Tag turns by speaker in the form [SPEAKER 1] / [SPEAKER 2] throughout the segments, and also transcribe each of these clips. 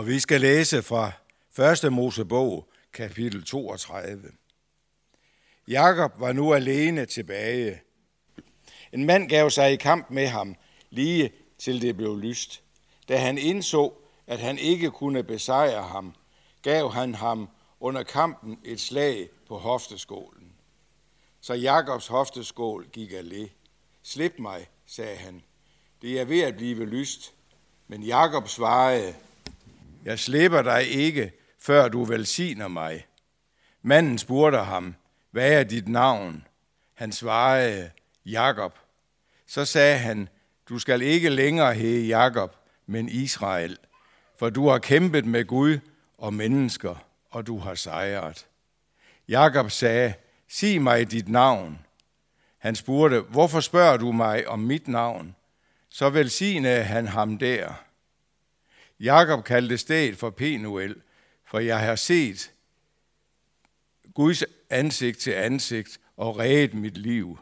[SPEAKER 1] Og vi skal læse fra 1. Mosebog, kapitel 32. Jakob var nu alene tilbage. En mand gav sig i kamp med ham, lige til det blev lyst. Da han indså, at han ikke kunne besejre ham, gav han ham under kampen et slag på hofteskålen. Så Jakobs hofteskål gik af læ. Slip mig, sagde han. Det er ved at blive lyst. Men Jakob svarede, jeg slipper dig ikke, før du velsigner mig. Manden spurgte ham, hvad er dit navn? Han svarede, Jakob. Så sagde han, du skal ikke længere hedde Jakob, men Israel, for du har kæmpet med Gud og mennesker, og du har sejret. Jakob sagde, sig mig dit navn. Han spurgte, hvorfor spørger du mig om mit navn? Så velsignede han ham der. Jakob kaldte stedet for Penuel, for jeg har set Guds ansigt til ansigt og reddet mit liv.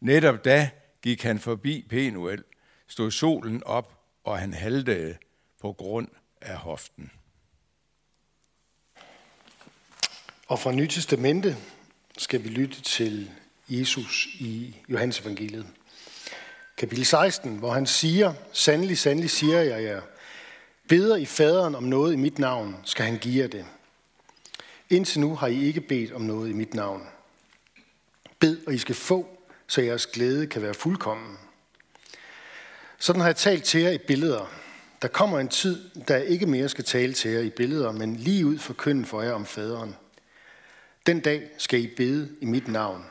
[SPEAKER 1] Netop da gik han forbi Penuel, stod solen op, og han haltede på grund af hoften.
[SPEAKER 2] Og fra Nytestamente skal vi lytte til Jesus i Johannes evangeliet. Kapitel 16, hvor han siger, sandelig, sandelig siger jeg jer, ja, beder I faderen om noget i mit navn, skal han give jer det. Indtil nu har I ikke bedt om noget i mit navn. Bed, og I skal få, så jeres glæde kan være fuldkommen. Sådan har jeg talt til jer i billeder. Der kommer en tid, da jeg ikke mere skal tale til jer i billeder, men lige ud for kønnen for jer om faderen. Den dag skal I bede i mit navn.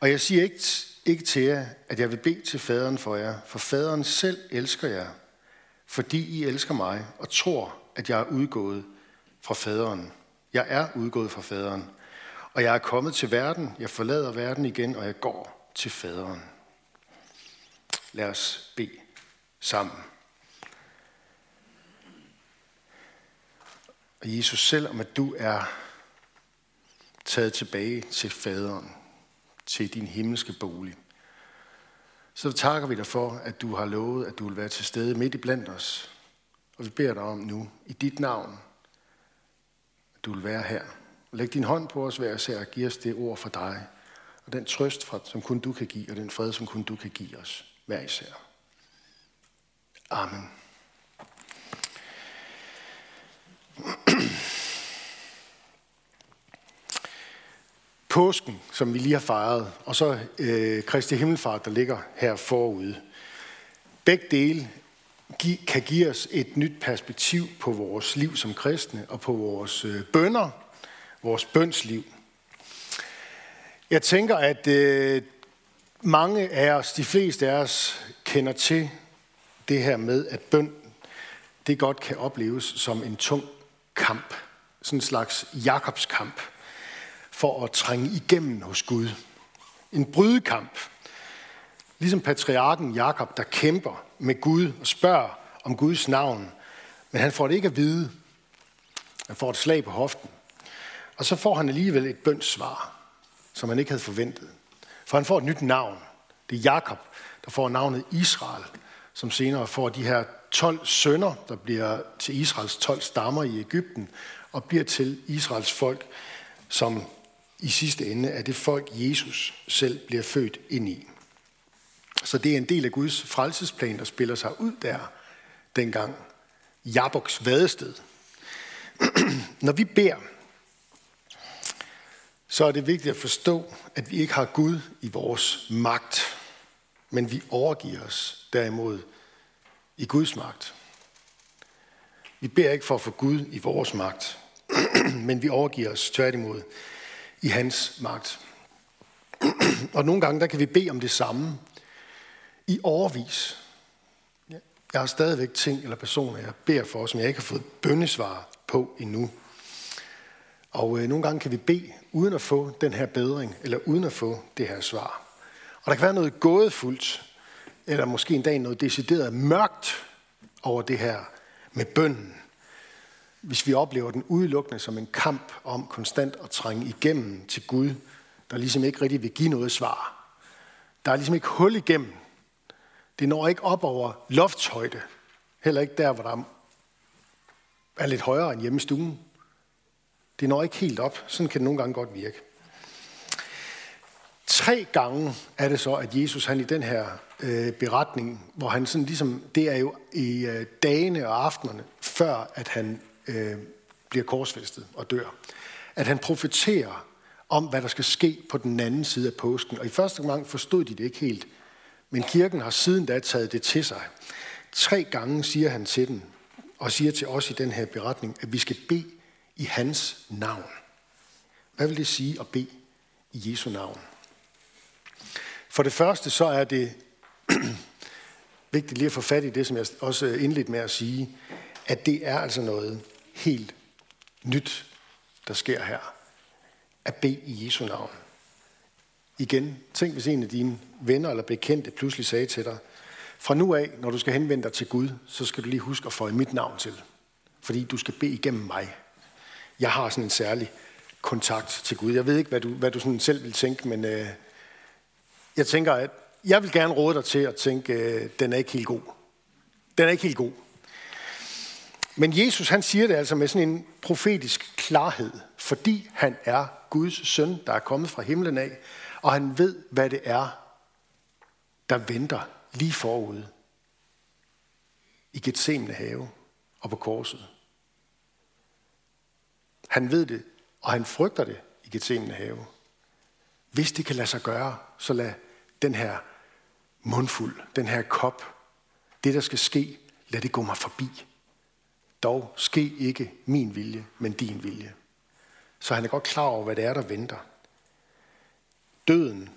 [SPEAKER 2] Og jeg siger ikke, ikke til jer, at jeg vil bede til faderen for jer, for faderen selv elsker jer, fordi I elsker mig og tror, at jeg er udgået fra faderen. Jeg er udgået fra faderen, og jeg er kommet til verden, jeg forlader verden igen, og jeg går til faderen. Lad os bede sammen. Og Jesus, selvom at du er taget tilbage til faderen, til din himmelske bolig, så takker vi dig for, at du har lovet, at du vil være til stede midt i blandt os. Og vi beder dig om nu, i dit navn, at du vil være her. Læg din hånd på os hver især og giv os det ord fra dig, og den trøst, fra, som kun du kan give, og den fred, som kun du kan give os hver især. Amen. Påsken, som vi lige har fejret, og så øh, Kristi Himmelfart, der ligger her forude. Begge dele kan give os et nyt perspektiv på vores liv som kristne og på vores øh, bønder, vores bønsliv. Jeg tænker, at øh, mange af os, de fleste af os, kender til det her med, at bøn, det godt kan opleves som en tung kamp. Sådan en slags Jakobskamp for at trænge igennem hos Gud. En brydekamp. Ligesom patriarken Jakob, der kæmper med Gud og spørger om Guds navn, men han får det ikke at vide. Han får et slag på hoften. Og så får han alligevel et bønssvar, som han ikke havde forventet. For han får et nyt navn. Det er Jakob, der får navnet Israel, som senere får de her 12 sønner, der bliver til Israels 12 stammer i Ægypten, og bliver til Israels folk, som i sidste ende er det folk, Jesus selv bliver født ind i. Så det er en del af Guds frelsesplan, der spiller sig ud der dengang. Jaboks vadested. Når vi beder, så er det vigtigt at forstå, at vi ikke har Gud i vores magt, men vi overgiver os derimod i Guds magt. Vi beder ikke for at få Gud i vores magt, men vi overgiver os tværtimod i hans magt. Og nogle gange, der kan vi bede om det samme i overvis. Jeg har stadigvæk ting eller personer, jeg beder for, som jeg ikke har fået bønnesvar på endnu. Og øh, nogle gange kan vi bede uden at få den her bedring, eller uden at få det her svar. Og der kan være noget gådefuldt, eller måske en dag noget decideret mørkt over det her med bønden hvis vi oplever den udelukkende som en kamp om konstant at trænge igennem til Gud, der ligesom ikke rigtig vil give noget svar. Der er ligesom ikke hul igennem. Det når ikke op over loftshøjde. Heller ikke der, hvor der er lidt højere end hjemme i stuen. Det når ikke helt op. Sådan kan det nogle gange godt virke. Tre gange er det så, at Jesus han i den her øh, beretning, hvor han sådan ligesom, det er jo i øh, dagene og aftenerne, før at han øh, bliver korsfæstet og dør, at han profeterer om, hvad der skal ske på den anden side af påsken. Og i første gang forstod de det ikke helt, men kirken har siden da taget det til sig. Tre gange siger han til den, og siger til os i den her beretning, at vi skal bede i hans navn. Hvad vil det sige at bede i Jesu navn? For det første så er det vigtigt lige at få fat i det, som jeg også indledte med at sige, at det er altså noget helt nyt, der sker her. At bede i Jesu navn. Igen, tænk hvis en af dine venner eller bekendte pludselig sagde til dig, fra nu af, når du skal henvende dig til Gud, så skal du lige huske at få mit navn til. Fordi du skal bede igennem mig. Jeg har sådan en særlig kontakt til Gud. Jeg ved ikke, hvad du, hvad du sådan selv vil tænke, men øh, jeg tænker, at jeg vil gerne råde dig til at tænke, øh, den er ikke helt god. Den er ikke helt god. Men Jesus, han siger det altså med sådan en profetisk klarhed, fordi han er Guds søn, der er kommet fra himlen af, og han ved, hvad det er, der venter lige forude i Gethsemane have og på korset. Han ved det, og han frygter det i Gethsemane have. Hvis det kan lade sig gøre, så lad den her mundfuld, den her kop, det der skal ske, lad det gå mig forbi. Dog ske ikke min vilje, men din vilje. Så han er godt klar over, hvad det er, der venter. Døden,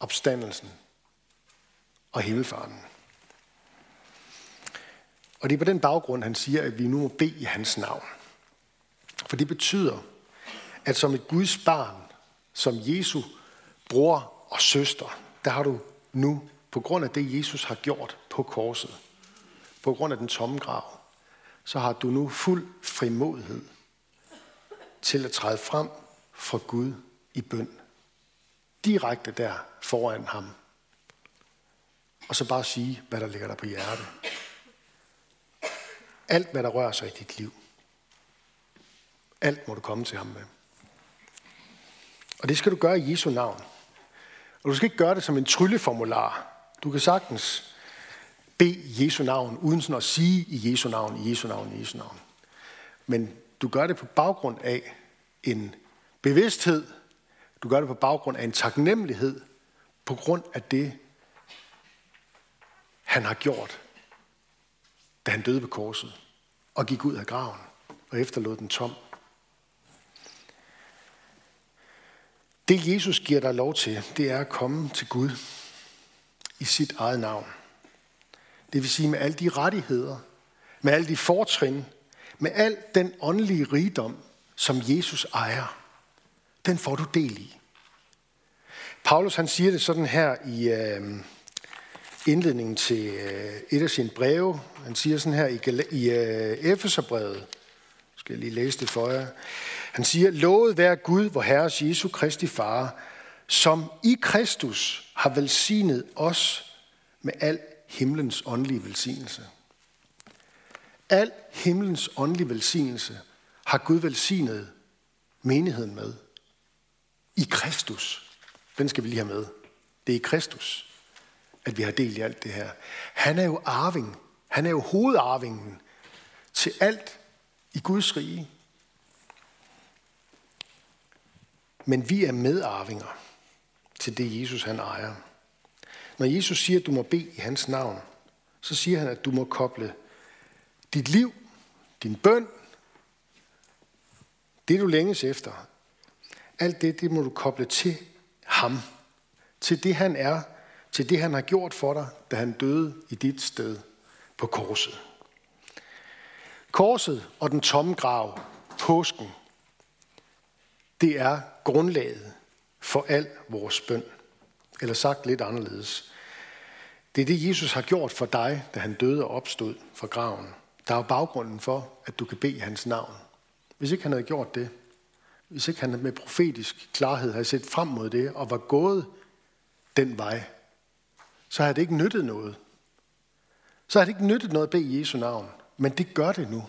[SPEAKER 2] opstandelsen og himmelfarten. Og det er på den baggrund, han siger, at vi nu må bede i hans navn. For det betyder, at som et Guds barn, som Jesu bror og søster, der har du nu, på grund af det, Jesus har gjort på korset, på grund af den tomme grav, så har du nu fuld frimodighed til at træde frem for Gud i bøn. Direkte der foran ham. Og så bare sige, hvad der ligger der på hjertet. Alt, hvad der rører sig i dit liv. Alt må du komme til ham med. Og det skal du gøre i Jesu navn. Og du skal ikke gøre det som en trylleformular. Du kan sagtens bede Jesu navn, uden sådan at sige i Jesu navn, i Jesu navn, i Jesu navn. Men du gør det på baggrund af en bevidsthed. Du gør det på baggrund af en taknemmelighed. På grund af det, han har gjort, da han døde på korset og gik ud af graven og efterlod den tom. Det Jesus giver dig lov til, det er at komme til Gud i sit eget navn. Det vil sige med alle de rettigheder, med alle de fortrin, med al den åndelige rigdom, som Jesus ejer. Den får du del i. Paulus han siger det sådan her i øh, indledningen til øh, et af sine breve. Han siger sådan her i, i øh, Efeserbrevet. Skal jeg lige læse det for jer. Han siger, lovet være Gud, hvor Herres Jesu Kristi Far, som i Kristus har velsignet os med al himlens åndelige velsignelse. Al himlens åndelige velsignelse har Gud velsignet menigheden med. I Kristus. Den skal vi lige have med. Det er i Kristus, at vi har del i alt det her. Han er jo arving. Han er jo hovedarvingen til alt i Guds rige. Men vi er medarvinger til det, Jesus han ejer. Når Jesus siger, at du må bede i hans navn, så siger han, at du må koble dit liv, din bøn, det du længes efter, alt det, det må du koble til ham. Til det han er, til det han har gjort for dig, da han døde i dit sted på korset. Korset og den tomme grav, påsken, det er grundlaget for al vores bøn. Eller sagt lidt anderledes. Det er det, Jesus har gjort for dig, da han døde og opstod fra graven. Der er jo baggrunden for, at du kan bede hans navn. Hvis ikke han havde gjort det, hvis ikke han med profetisk klarhed havde set frem mod det og var gået den vej, så havde det ikke nyttet noget. Så havde det ikke nyttet noget at bede Jesu navn. Men det gør det nu.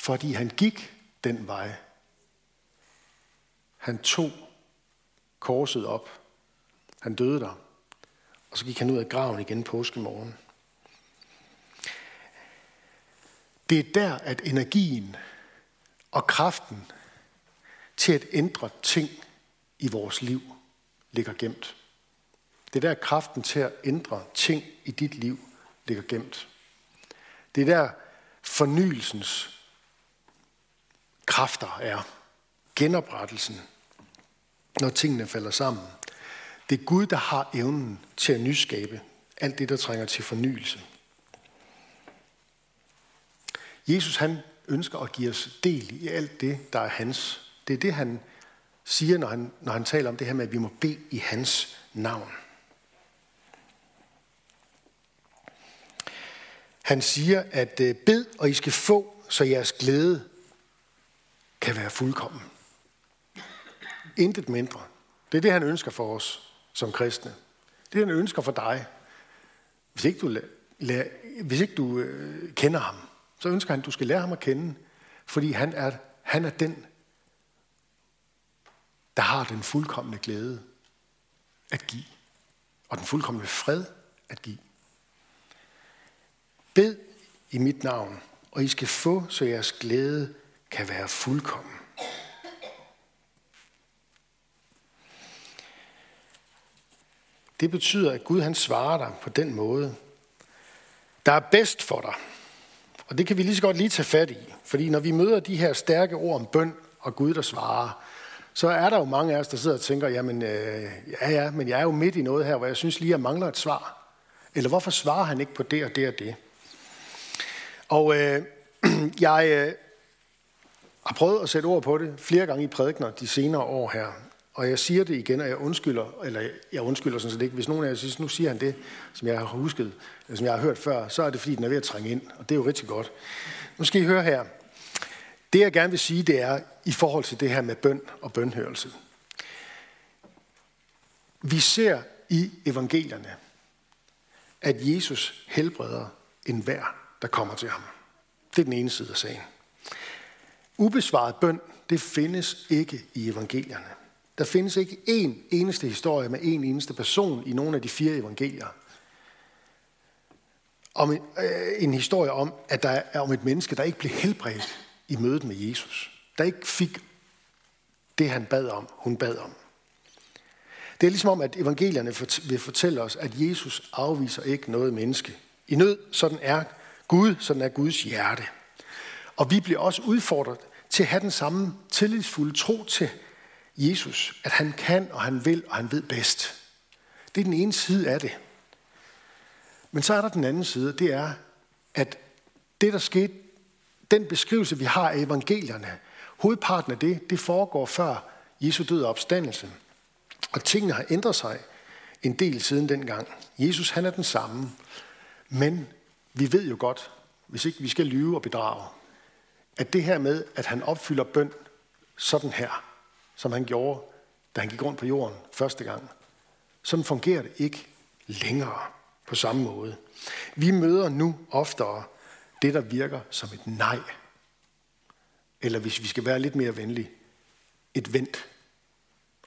[SPEAKER 2] fordi han gik den vej. Han tog korset op. Han døde der. Og så gik han ud af graven igen påskemorgen. Det er der, at energien og kraften til at ændre ting i vores liv ligger gemt. Det er der, kraften til at ændre ting i dit liv ligger gemt. Det er der, fornyelsens kræfter er. Genoprettelsen, når tingene falder sammen. Det er Gud, der har evnen til at nyskabe alt det, der trænger til fornyelse. Jesus han ønsker at give os del i alt det, der er hans. Det er det, han siger, når han, når han taler om det her med, at vi må bede i hans navn. Han siger, at øh, bed, og I skal få, så jeres glæde kan være fuldkommen. Intet mindre. Det er det, han ønsker for os som kristne. Det, han ønsker for dig. Hvis ikke du, lærer, hvis ikke du øh, kender ham, så ønsker han, at du skal lære ham at kende, fordi han er, han er den, der har den fuldkommende glæde at give, og den fuldkommende fred at give. Bed i mit navn, og I skal få, så jeres glæde kan være fuldkommen. Det betyder, at Gud han svarer dig på den måde, der er bedst for dig. Og det kan vi lige så godt lige tage fat i. Fordi når vi møder de her stærke ord om bøn og Gud, der svarer, så er der jo mange af os, der sidder og tænker, jamen øh, ja, ja, men jeg er jo midt i noget her, hvor jeg synes lige, jeg mangler et svar. Eller hvorfor svarer han ikke på det og det og det? Og øh, jeg øh, har prøvet at sætte ord på det flere gange i prædikner de senere år her. Og jeg siger det igen, og jeg undskylder, eller jeg undskylder sådan set ikke. Hvis nogen af jer siger, nu siger han det, som jeg har husket, eller som jeg har hørt før, så er det fordi, den er ved at trænge ind. Og det er jo rigtig godt. Nu skal I høre her. Det jeg gerne vil sige, det er i forhold til det her med bøn og bønhørelse. Vi ser i evangelierne, at Jesus helbreder enhver, der kommer til ham. Det er den ene side af sagen. Ubesvaret bøn, det findes ikke i evangelierne. Der findes ikke én eneste historie med én eneste person i nogle af de fire evangelier. Om en, øh, en historie om, at der er om et menneske, der ikke blev helbredt i mødet med Jesus. Der ikke fik det, han bad om, hun bad om. Det er ligesom om, at evangelierne vil fortælle os, at Jesus afviser ikke noget menneske. I nød, sådan er Gud, sådan er Guds hjerte. Og vi bliver også udfordret til at have den samme tillidsfulde tro til Jesus, at han kan, og han vil, og han ved bedst. Det er den ene side af det. Men så er der den anden side, det er, at det, der skete, den beskrivelse, vi har af evangelierne, hovedparten af det, det foregår før Jesu død og opstandelse. Og tingene har ændret sig en del siden dengang. Jesus, han er den samme. Men vi ved jo godt, hvis ikke vi skal lyve og bedrage, at det her med, at han opfylder bøn sådan her, som han gjorde, da han gik rundt på jorden første gang, sådan fungerer det ikke længere på samme måde. Vi møder nu oftere det, der virker som et nej. Eller hvis vi skal være lidt mere venlige, et vent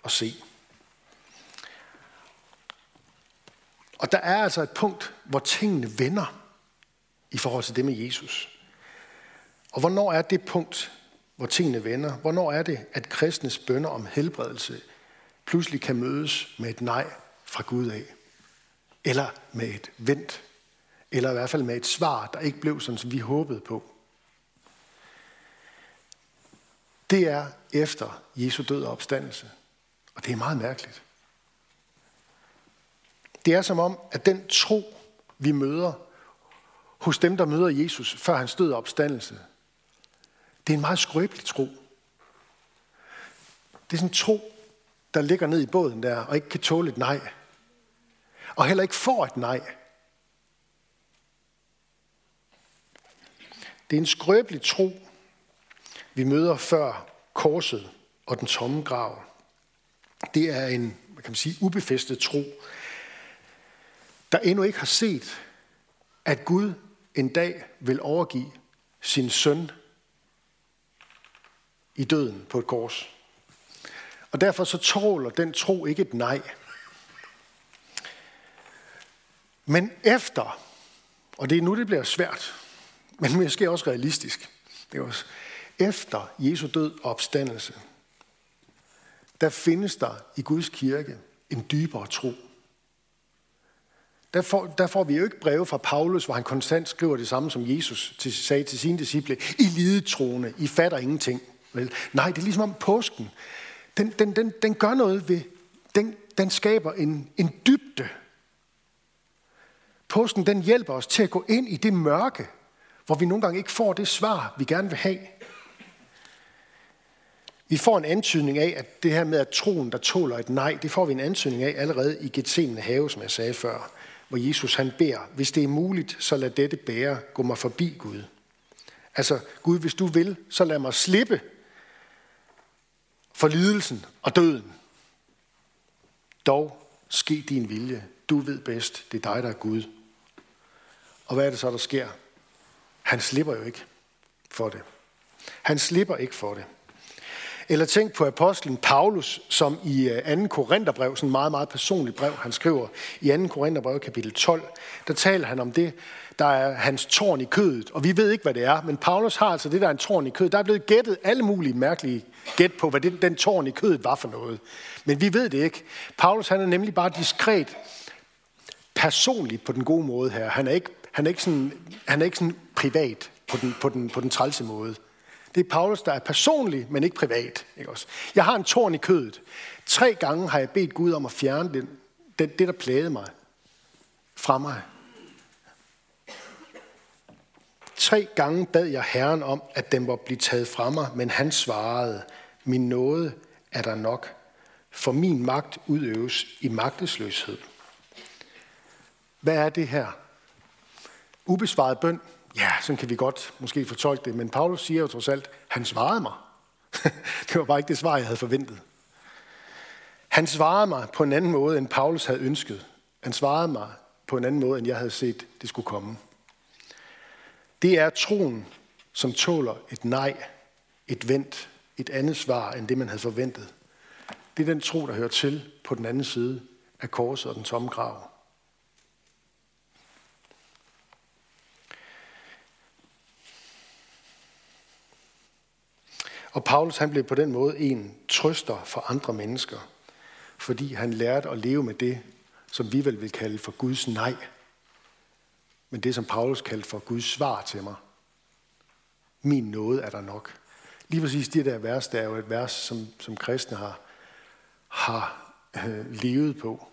[SPEAKER 2] og se. Og der er altså et punkt, hvor tingene vender i forhold til det med Jesus. Og hvornår er det punkt, hvor tingene vender? Hvornår er det, at kristnes bønder om helbredelse pludselig kan mødes med et nej fra Gud af? Eller med et vent? Eller i hvert fald med et svar, der ikke blev sådan, som vi håbede på? Det er efter Jesu død og opstandelse. Og det er meget mærkeligt. Det er som om, at den tro, vi møder hos dem, der møder Jesus før hans død og opstandelse, det er en meget skrøbelig tro. Det er sådan en tro, der ligger ned i båden der, og ikke kan tåle et nej. Og heller ikke får et nej. Det er en skrøbelig tro, vi møder før korset og den tomme grav. Det er en, hvad kan man sige, ubefæstet tro, der endnu ikke har set, at Gud en dag vil overgive sin søn i døden på et kors. Og derfor så tåler den tro ikke et nej. Men efter, og det er nu, det bliver svært, men måske også realistisk, det er også, efter Jesu død og opstandelse, der findes der i Guds kirke en dybere tro. Der får, der får vi jo ikke breve fra Paulus, hvor han konstant skriver det samme, som Jesus til, sagde til sine disciple. I lidetroende, I fatter ingenting. Vel? Nej, det er ligesom om påsken. Den, den, den, den gør noget ved, den, den skaber en, en dybde. Påsken den hjælper os til at gå ind i det mørke, hvor vi nogle gange ikke får det svar, vi gerne vil have. Vi får en antydning af, at det her med, at troen, der tåler et nej, det får vi en antydning af allerede i Gethsemane have, som jeg sagde før, hvor Jesus han beder, hvis det er muligt, så lad dette bære, gå mig forbi Gud. Altså, Gud, hvis du vil, så lad mig slippe for lidelsen og døden. Dog ske din vilje. Du ved bedst. Det er dig, der er Gud. Og hvad er det så, der sker? Han slipper jo ikke for det. Han slipper ikke for det. Eller tænk på apostlen Paulus, som i øh, 2. Korintherbrev, sådan en meget, meget personligt brev, han skriver i 2. Korintherbrev kapitel 12, der taler han om det, der er hans tårn i kødet. Og vi ved ikke, hvad det er, men Paulus har altså det, der er en tårn i kødet. Der er blevet gættet alle mulige mærkelige gæt på, hvad den, den tårn i kødet var for noget. Men vi ved det ikke. Paulus han er nemlig bare diskret personligt på den gode måde her. Han er ikke, han er ikke, sådan, han er ikke sådan privat på den, på, den, på den trælse måde. Det er Paulus, der er personlig, men ikke privat. Ikke også? Jeg har en tårn i kødet. Tre gange har jeg bedt Gud om at fjerne den, det, det der plagede mig fra mig. Tre gange bad jeg Herren om, at den var blive taget fra mig, men han svarede, min nåde er der nok, for min magt udøves i magtesløshed. Hvad er det her? Ubesvaret bøn. Ja, sådan kan vi godt måske fortolke det, men Paulus siger jo trods alt, han svarede mig. det var bare ikke det svar, jeg havde forventet. Han svarede mig på en anden måde, end Paulus havde ønsket. Han svarede mig på en anden måde, end jeg havde set, det skulle komme. Det er troen, som tåler et nej, et vent, et andet svar, end det man havde forventet. Det er den tro, der hører til på den anden side af korset og den tomme grav. Og Paulus han blev på den måde en trøster for andre mennesker, fordi han lærte at leve med det, som vi vel vil kalde for Guds nej, men det, som Paulus kaldte for Guds svar til mig. Min nåde er der nok. Lige præcis det der vers, der er jo et vers, som, som kristne har, har øh, levet på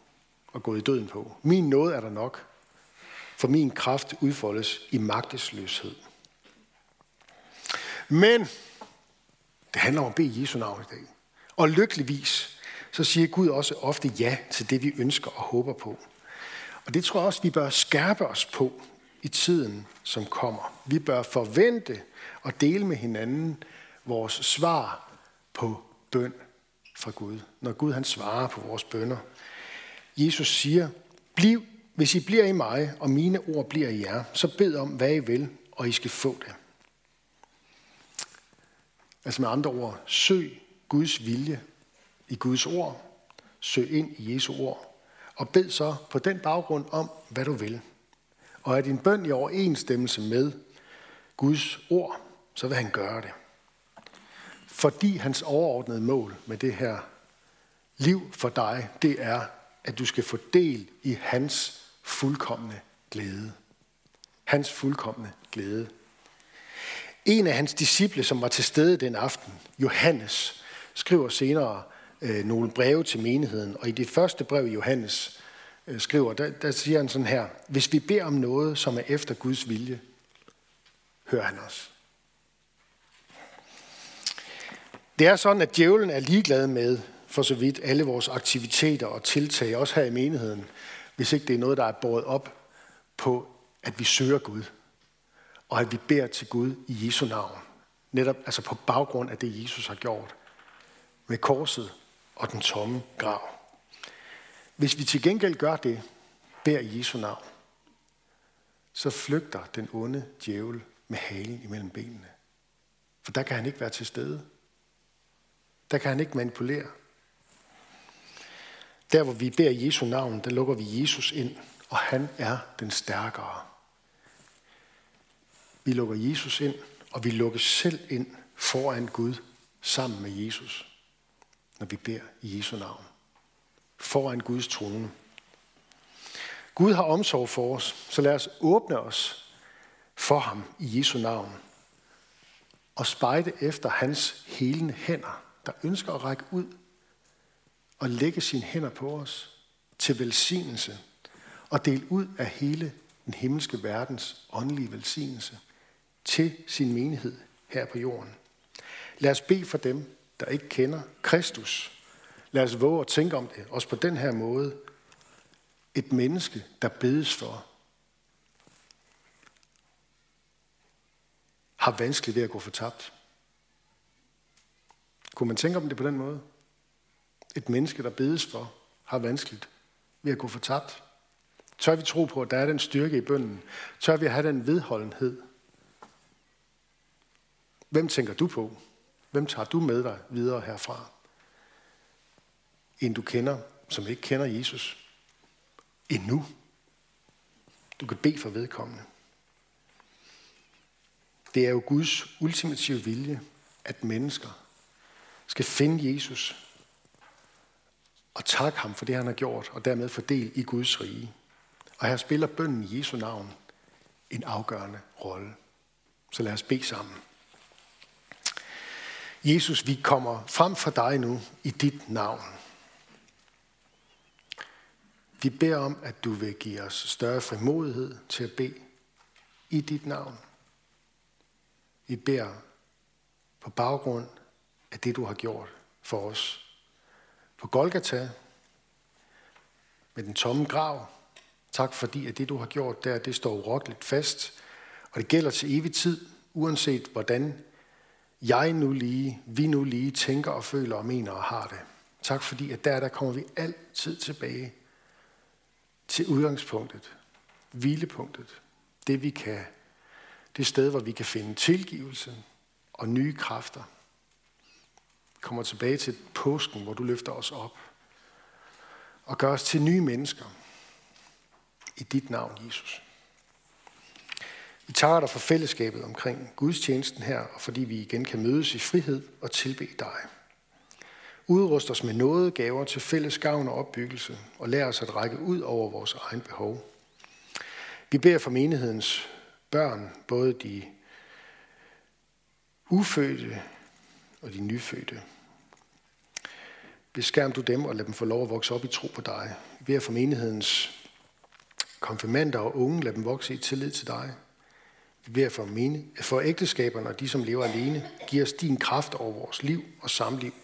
[SPEAKER 2] og gået i døden på. Min nåde er der nok, for min kraft udfoldes i magtesløshed. Men det handler om at bede Jesu navn i dag. Og lykkeligvis, så siger Gud også ofte ja til det, vi ønsker og håber på. Og det tror jeg også, vi bør skærpe os på i tiden, som kommer. Vi bør forvente og dele med hinanden vores svar på bøn fra Gud. Når Gud han svarer på vores bønder. Jesus siger, Bliv, hvis I bliver i mig, og mine ord bliver i jer, så bed om, hvad I vil, og I skal få det. Altså med andre ord, søg Guds vilje i Guds ord. Søg ind i Jesu ord. Og bed så på den baggrund om, hvad du vil. Og er din bøn i overensstemmelse med Guds ord, så vil han gøre det. Fordi hans overordnede mål med det her liv for dig, det er, at du skal få del i hans fuldkommende glæde. Hans fuldkommende glæde. En af hans disciple, som var til stede den aften, Johannes, skriver senere øh, nogle breve til menigheden. Og i det første brev, Johannes øh, skriver, der, der siger han sådan her, hvis vi beder om noget, som er efter Guds vilje, hører han os. Det er sådan, at djævlen er ligeglad med, for så vidt, alle vores aktiviteter og tiltag, også her i menigheden, hvis ikke det er noget, der er båret op på, at vi søger Gud og at vi beder til Gud i Jesu navn. Netop altså på baggrund af det, Jesus har gjort med korset og den tomme grav. Hvis vi til gengæld gør det, beder i Jesu navn, så flygter den onde djævel med halen imellem benene. For der kan han ikke være til stede. Der kan han ikke manipulere. Der, hvor vi beder Jesu navn, der lukker vi Jesus ind, og han er den stærkere. Vi lukker Jesus ind, og vi lukker selv ind foran Gud sammen med Jesus, når vi beder i Jesu navn. Foran Guds trone. Gud har omsorg for os, så lad os åbne os for ham i Jesu navn og spejde efter hans helende hænder, der ønsker at række ud og lægge sine hænder på os til velsignelse og dele ud af hele den himmelske verdens åndelige velsignelse til sin menighed her på jorden. Lad os bede for dem, der ikke kender Kristus. Lad os våge at tænke om det, også på den her måde. Et menneske, der bedes for, har vanskeligt ved at gå fortabt. Kunne man tænke om det på den måde? Et menneske, der bedes for, har vanskeligt ved at gå fortabt. Tør vi tro på, at der er den styrke i bønden? Tør vi have den vedholdenhed? Hvem tænker du på? Hvem tager du med dig videre herfra? En du kender, som ikke kender Jesus. Endnu. Du kan bede for vedkommende. Det er jo Guds ultimative vilje, at mennesker skal finde Jesus og takke ham for det, han har gjort, og dermed fordel i Guds rige. Og her spiller bønden i Jesu navn en afgørende rolle. Så lad os bede sammen. Jesus, vi kommer frem for dig nu i dit navn. Vi beder om, at du vil give os større frimodighed til at bede i dit navn. Vi beder på baggrund af det, du har gjort for os. På Golgata, med den tomme grav. Tak fordi, at det, du har gjort der, det står urokkeligt fast. Og det gælder til evig tid, uanset hvordan jeg nu lige, vi nu lige tænker og føler og mener og har det. Tak fordi, at der, der kommer vi altid tilbage til udgangspunktet, hvilepunktet, det vi kan, det sted, hvor vi kan finde tilgivelse og nye kræfter. Vi kommer tilbage til påsken, hvor du løfter os op og gør os til nye mennesker i dit navn, Jesus. Vi takker dig for fællesskabet omkring gudstjenesten her, og fordi vi igen kan mødes i frihed og tilbe dig. Udrust os med noget gaver til fælles gavn og opbyggelse, og lær os at række ud over vores egen behov. Vi beder for menighedens børn, både de ufødte og de nyfødte. Beskærm du dem og lad dem få lov at vokse op i tro på dig. Vi beder for menighedens konfirmander og unge, lad dem vokse i tillid til dig. Vi beder for, mine, for ægteskaberne og de, som lever alene. Giv os din kraft over vores liv og samliv.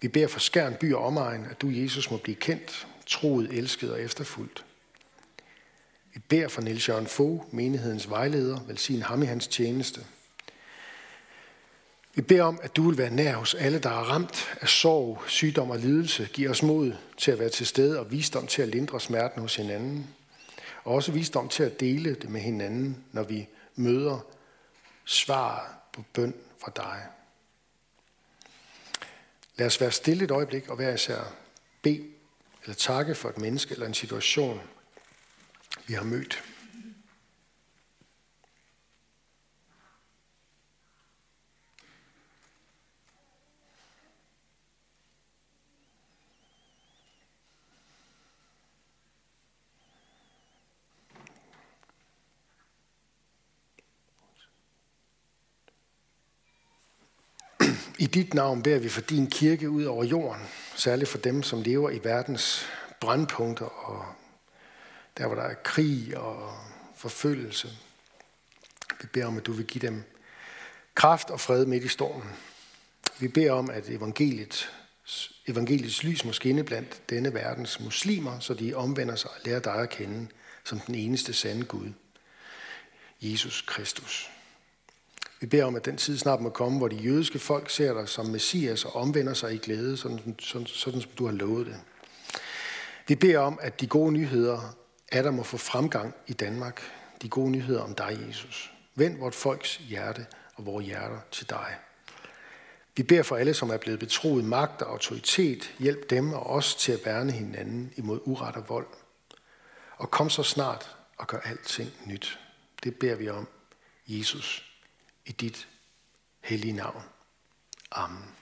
[SPEAKER 2] Vi beder for skærn by og omegn, at du, Jesus, må blive kendt, troet, elsket og efterfuldt. Vi beder for Niels Jørgen Fogh, menighedens vejleder, velsign ham i hans tjeneste. Vi beder om, at du vil være nær hos alle, der er ramt af sorg, sygdom og lidelse. Giv os mod til at være til stede og visdom til at lindre smerten hos hinanden. Og også visdom til at dele det med hinanden, når vi møder svar på bøn fra dig. Lad os være stille et øjeblik og være især bede eller takke for et menneske eller en situation, vi har mødt. I dit navn beder vi for din kirke ud over jorden, særligt for dem, som lever i verdens brandpunkter og der, hvor der er krig og forfølgelse. Vi beder om, at du vil give dem kraft og fred midt i stormen. Vi beder om, at evangeliet, evangeliets lys må skinne blandt denne verdens muslimer, så de omvender sig og lærer dig at kende som den eneste sande Gud, Jesus Kristus. Vi beder om, at den tid snart må komme, hvor de jødiske folk ser dig som messias og omvender sig i glæde, sådan, sådan, sådan som du har lovet det. Vi beder om, at de gode nyheder er der må få fremgang i Danmark. De gode nyheder om dig, Jesus. Vend vort folks hjerte og vores hjerter til dig. Vi beder for alle, som er blevet betroet magt og autoritet. Hjælp dem og os til at værne hinanden imod uret og vold. Og kom så snart og gør alting nyt. Det beder vi om, Jesus, i dit hellige navn. Amen.